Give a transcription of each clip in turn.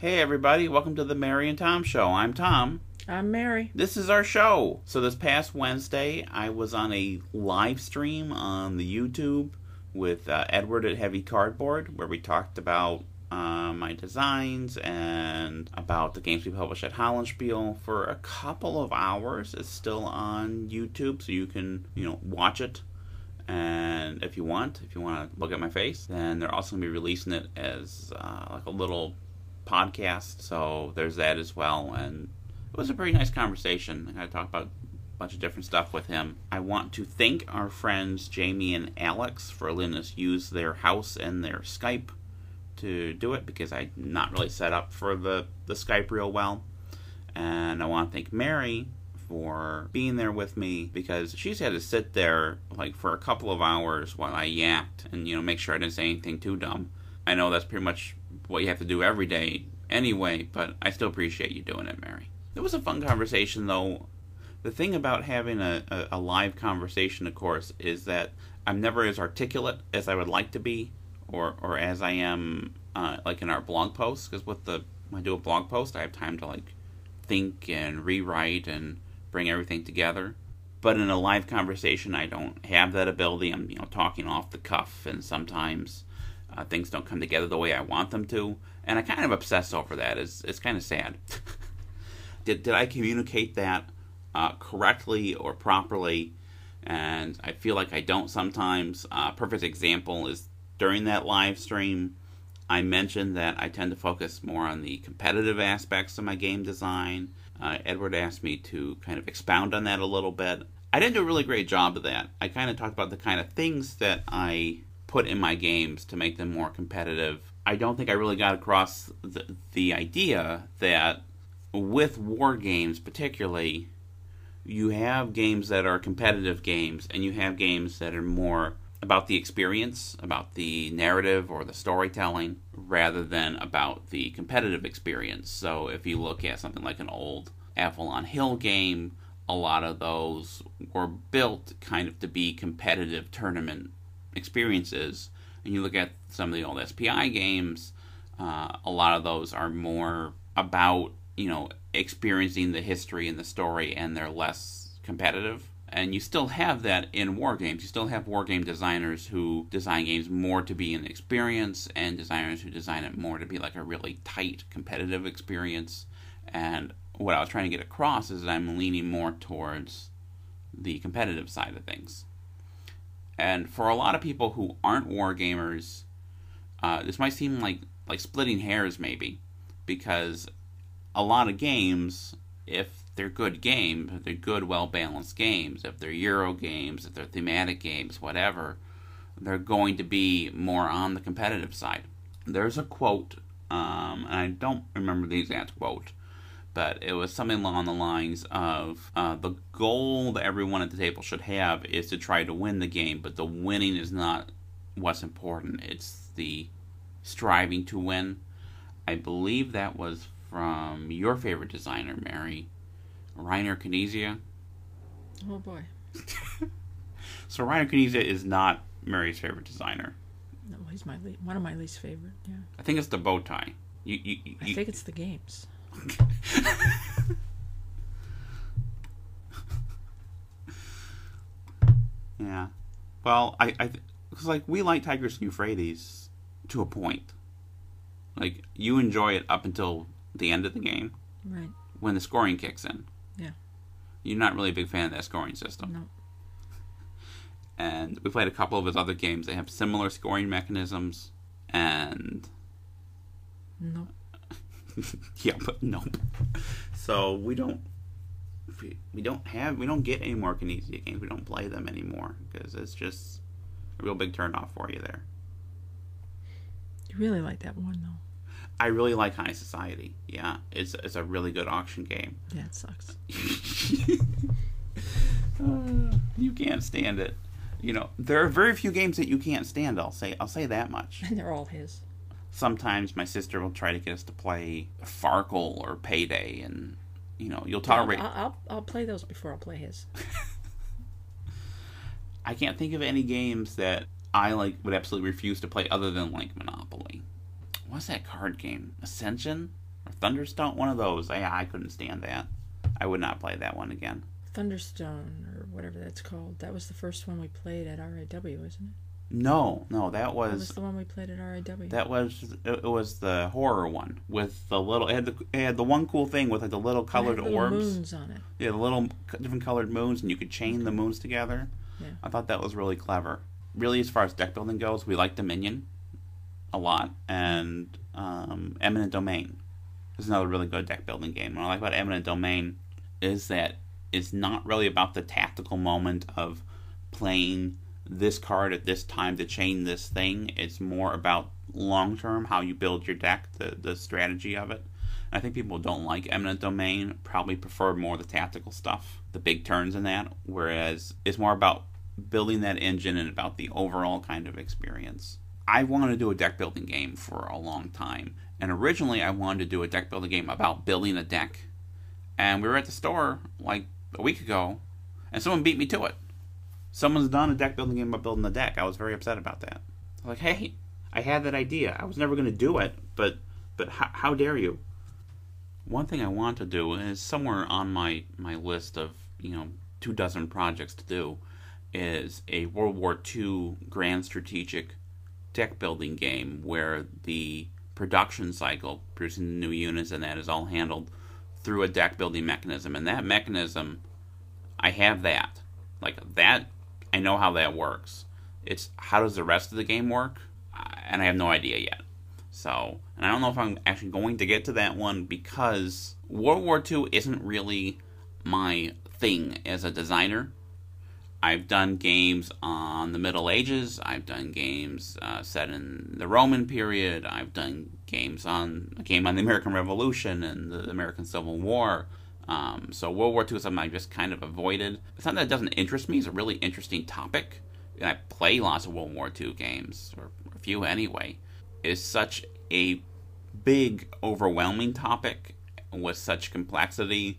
Hey everybody, welcome to the Mary and Tom Show. I'm Tom. I'm Mary. This is our show. So this past Wednesday, I was on a live stream on the YouTube with uh, Edward at Heavy Cardboard, where we talked about uh, my designs and about the games we publish at Hollandspiele for a couple of hours. It's still on YouTube, so you can you know watch it. And if you want, if you want to look at my face, then they're also going to be releasing it as uh, like a little podcast. So there's that as well. And it was a pretty nice conversation. I talked about a bunch of different stuff with him. I want to thank our friends Jamie and Alex for letting us use their house and their Skype to do it because I'm not really set up for the, the Skype real well. And I want to thank Mary for being there with me because she's had to sit there like for a couple of hours while I yapped and you know make sure I didn't say anything too dumb. I know that's pretty much what you have to do every day anyway, but I still appreciate you doing it, Mary. It was a fun conversation, though. The thing about having a, a, a live conversation, of course, is that I'm never as articulate as I would like to be, or or as I am uh, like in our blog posts. Because with the when I do a blog post, I have time to like think and rewrite and bring everything together. But in a live conversation, I don't have that ability. I'm you know talking off the cuff, and sometimes uh, things don't come together the way I want them to, and I kind of obsess over that. It's it's kind of sad. did did I communicate that uh, correctly or properly? And I feel like I don't sometimes. Uh, perfect example is during that live stream. I mentioned that I tend to focus more on the competitive aspects of my game design. Uh, Edward asked me to kind of expound on that a little bit. I didn't do a really great job of that. I kind of talked about the kind of things that I put in my games to make them more competitive. I don't think I really got across the, the idea that with war games, particularly, you have games that are competitive games, and you have games that are more about the experience, about the narrative or the storytelling, rather than about the competitive experience. So if you look at something like an old Avalon Hill game, a lot of those were built kind of to be competitive tournament experiences. And you look at some of the old SPI games, uh, a lot of those are more about, you know, experiencing the history and the story, and they're less competitive. And you still have that in war games. You still have war game designers who design games more to be an experience, and designers who design it more to be like a really tight competitive experience. And what I was trying to get across is that I'm leaning more towards the competitive side of things. And for a lot of people who aren't war gamers, uh, this might seem like like splitting hairs, maybe, because a lot of games, if they're good games, if they're good, well balanced games, if they're Euro games, if they're thematic games, whatever, they're going to be more on the competitive side. There's a quote, um, and I don't remember the exact quote, but it was something along the lines of uh, the goal that everyone at the table should have is to try to win the game, but the winning is not what's important. It's the striving to win. I believe that was from your favorite designer, Mary, Reiner Knizia. Oh boy. so Reiner Knizia is not Mary's favorite designer. No, he's my le- one of my least favorite. Yeah. I think it's the bow tie. You, you, you, I think it's the games. yeah. Well, I, I, cause like we like Tigris and Euphrates to a point. Like you enjoy it up until the end of the game, Right. when the scoring kicks in. Yeah. You're not really a big fan of that scoring system. No. And we played a couple of his other games. They have similar scoring mechanisms, and No. yeah, but nope. So we don't we, we don't have we don't get any more Knizia games. We don't play them anymore because it's just a real big turn off for you there. You really like that one though. I really like High Society. Yeah, it's it's a really good auction game. Yeah, it sucks. Uh, you can't stand it. You know, there are very few games that you can't stand. I'll say I'll say that much. And they're all his. Sometimes my sister will try to get us to play Farkle or Payday, and you know you'll I'll, tolerate. I'll, I'll play those before I'll play his. I can't think of any games that I like would absolutely refuse to play other than like Monopoly. What's that card game? Ascension? or Thunderstone, one of those. I I couldn't stand that. I would not play that one again. Thunderstone or whatever that's called. That was the first one we played at RIW, isn't it? No, no, that That was was the one we played at RIW. that was it was the horror one with the little. It had the it had the one cool thing with like the little It had colored little orbs. moons on it. Yeah, the little different colored moons, and you could chain the moons together. Yeah. I thought that was really clever. Really, as far as deck building goes, we like Dominion a lot, and um, Eminent Domain is another really good deck building game. What I like about Eminent Domain is that it's not really about the tactical moment of playing this card at this time to chain this thing. It's more about long term how you build your deck, the the strategy of it. I think people don't like Eminent Domain, probably prefer more the tactical stuff, the big turns in that, whereas it's more about building that engine and about the overall kind of experience. I wanted to do a deck building game for a long time, and originally I wanted to do a deck building game about building a deck. And we were at the store like a week ago, and someone beat me to it. Someone's done a deck building game about building the deck. I was very upset about that. Like, hey, I had that idea. I was never going to do it, but but how, how dare you? One thing I want to do is somewhere on my my list of you know two dozen projects to do is a World War II grand strategic deck building game where the production cycle, producing the new units, and that is all handled through a deck building mechanism. And that mechanism, I have that. Like that, I know how that works. It's how does the rest of the game work? And I have no idea yet. So, and I don't know if I'm actually going to get to that one because World War II isn't really my thing as a designer. I've done games on the Middle Ages. I've done games uh, set in the Roman period. I've done games on a game on the American Revolution and the American Civil War. Um, so World War II is something I just kind of avoided. It's something that it doesn't interest me. It's a really interesting topic, and I play lots of World War II games, or a few anyway. It's such a big, overwhelming topic with such complexity.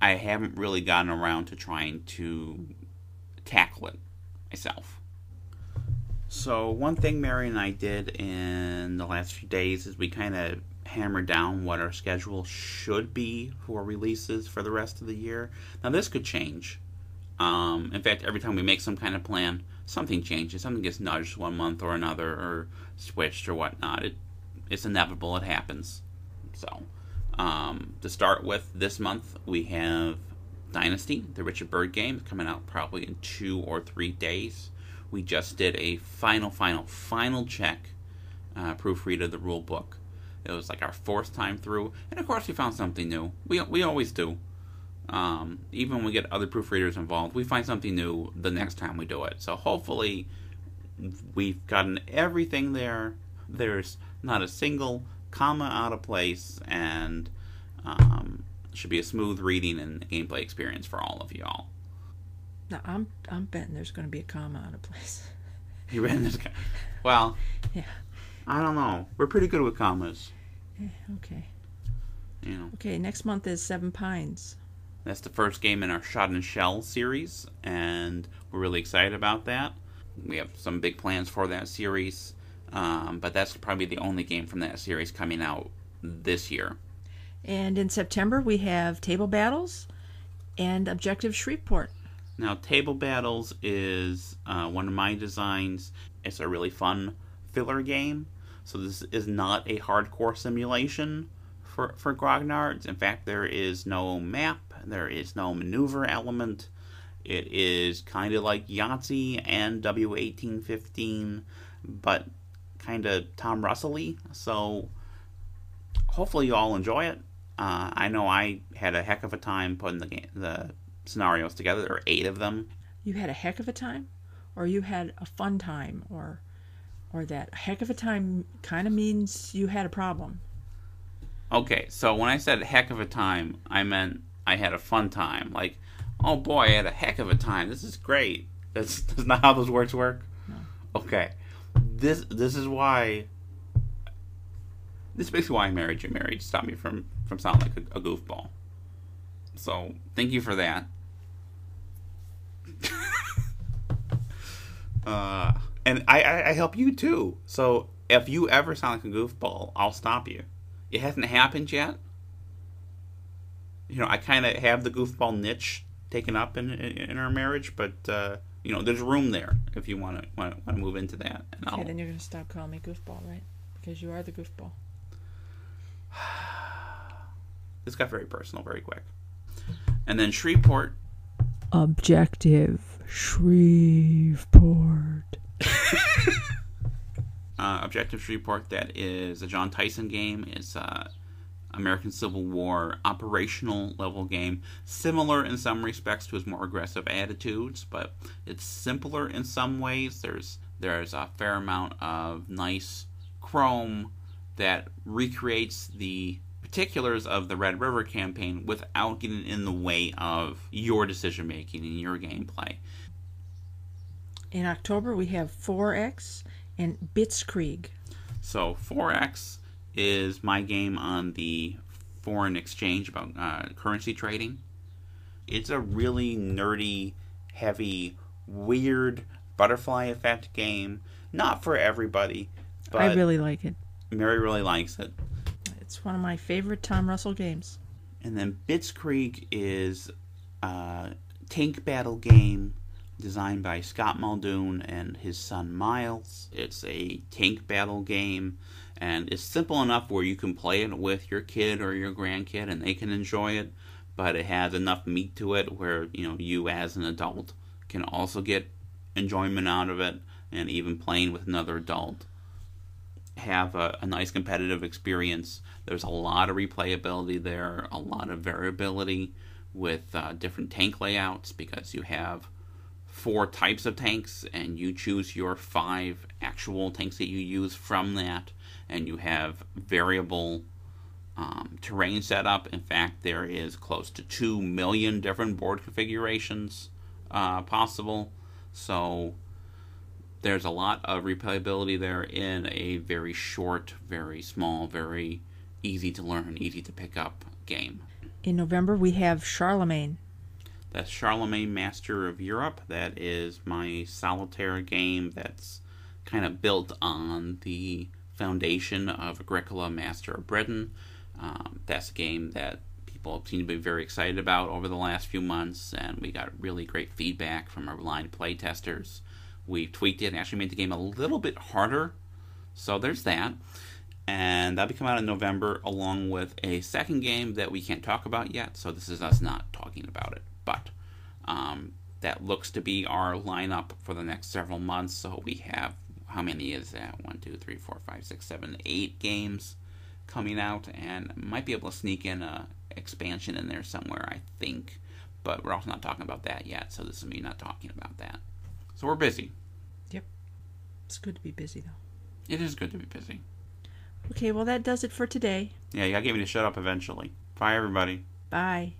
I haven't really gotten around to trying to tackle it myself. So, one thing Mary and I did in the last few days is we kind of hammered down what our schedule should be for releases for the rest of the year. Now, this could change. Um, in fact, every time we make some kind of plan, something changes. Something gets nudged one month or another, or switched or whatnot. It, it's inevitable. It happens. So, um, to start with, this month we have Dynasty, the Richard Bird game, coming out probably in two or three days. We just did a final, final, final check uh, proofread of the rule book. It was like our fourth time through, and of course we found something new. We we always do. Um, even when we get other proofreaders involved, we find something new the next time we do it. So hopefully, we've gotten everything there. There's not a single comma out of place, and um, should be a smooth reading and gameplay experience for all of y'all. Now I'm I'm betting there's going to be a comma out of place. You read this? Well, Yeah. I don't know. We're pretty good with commas. Okay. You know, Okay. Next month is Seven Pines. that's the first game in our Shot and Shell series, and we're really excited about that. We have some big plans for that series, um, but that's probably the only game from that series coming out this year. And in September we have Table Battles and Objective Shreveport. Now, Table Battles is uh, one of my designs. It's a really fun filler game. So this is not a hardcore simulation for for Grognards. In fact, there is no map. There is no maneuver element. It is kind of like Yahtzee and W1815, but kind of Tom Russell-y. So hopefully you all enjoy it. Uh, I know I had a heck of a time putting the game, the scenarios together. There are eight of them. You had a heck of a time, or you had a fun time, or or that a heck of a time kind of means you had a problem. Okay, so when I said heck of a time, I meant I had a fun time. Like, oh boy, I had a heck of a time. This is great. That's, that's not how those words work. Okay, this this is why. This is basically why I married you, Married to stop me from from sounding like a, a goofball. So thank you for that. uh, and I, I I help you too. So if you ever sound like a goofball, I'll stop you. it hasn't happened yet. You know, I kind of have the goofball niche taken up in in our marriage, but uh, you know, there's room there if you want to want to move into that. And Okay, I'll, then you're gonna stop calling me goofball, right? Because you are the goofball. this got very personal very quick. And then Shreveport, Objective Shreveport. Uh, Objective Shreveport, that is a John Tyson game. It's uh, American Civil War operational level game, similar in some respects to his more aggressive attitudes, but it's simpler in some ways. There's there's a fair amount of nice chrome that recreates the particulars of the Red River campaign without getting in the way of your decision making and your gameplay. In October, we have For-Ex and Bitskrieg. So For-Ex is my game on the foreign exchange about uh, currency trading. It's a really nerdy, heavy, weird butterfly effect game. Not for everybody, but I really like it. Mary really likes it. It's one of my favorite Tom Russell games. And then Bitskrieg is a tank battle game designed by Scott Muldoon and his son Miles. It's a tank battle game and it's simple enough where you can play it with your kid or your grandkid and they can enjoy it, but it has enough meat to it where, you know, you as an adult can also get enjoyment out of it and even playing with another adult have a, a, nice competitive experience. There's a lot of replayability there, a lot of variability with uh, different tank layouts because you have four types of tanks and you choose your five actual tanks that you use from that, and you have variable um, terrain setup. In fact, there is close to 2 million different board configurations uh, possible. So there's a lot of replayability there in a very short, very small, very easy to learn, easy to pick up game. In November, we have Charlemagne. That's Charlemagne Master of Europe. That is my solitaire game that's kind of built on the foundation of Agricola Master of Britain. Um, that's a game that people seem to be very excited about over the last few months, and we got really great feedback from our blind play testers we tweaked it and actually made the game a little bit harder. So there's that. And that'll be coming out in November along with a second game that we can't talk about yet. So this is us not talking about it. But um, that looks to be our lineup for the next several months. So we have, how many is that? One, two, three, four, five, six, seven, eight games coming out. And might be able to sneak in a expansion in there somewhere, I think. But we're also not talking about that yet. So this is me not talking about that. So we're busy. Yep. It's good to be busy, though. It is good to be busy. Okay, well, that does it for today. Yeah, you gotta get me to shut up eventually. Bye, everybody. Bye.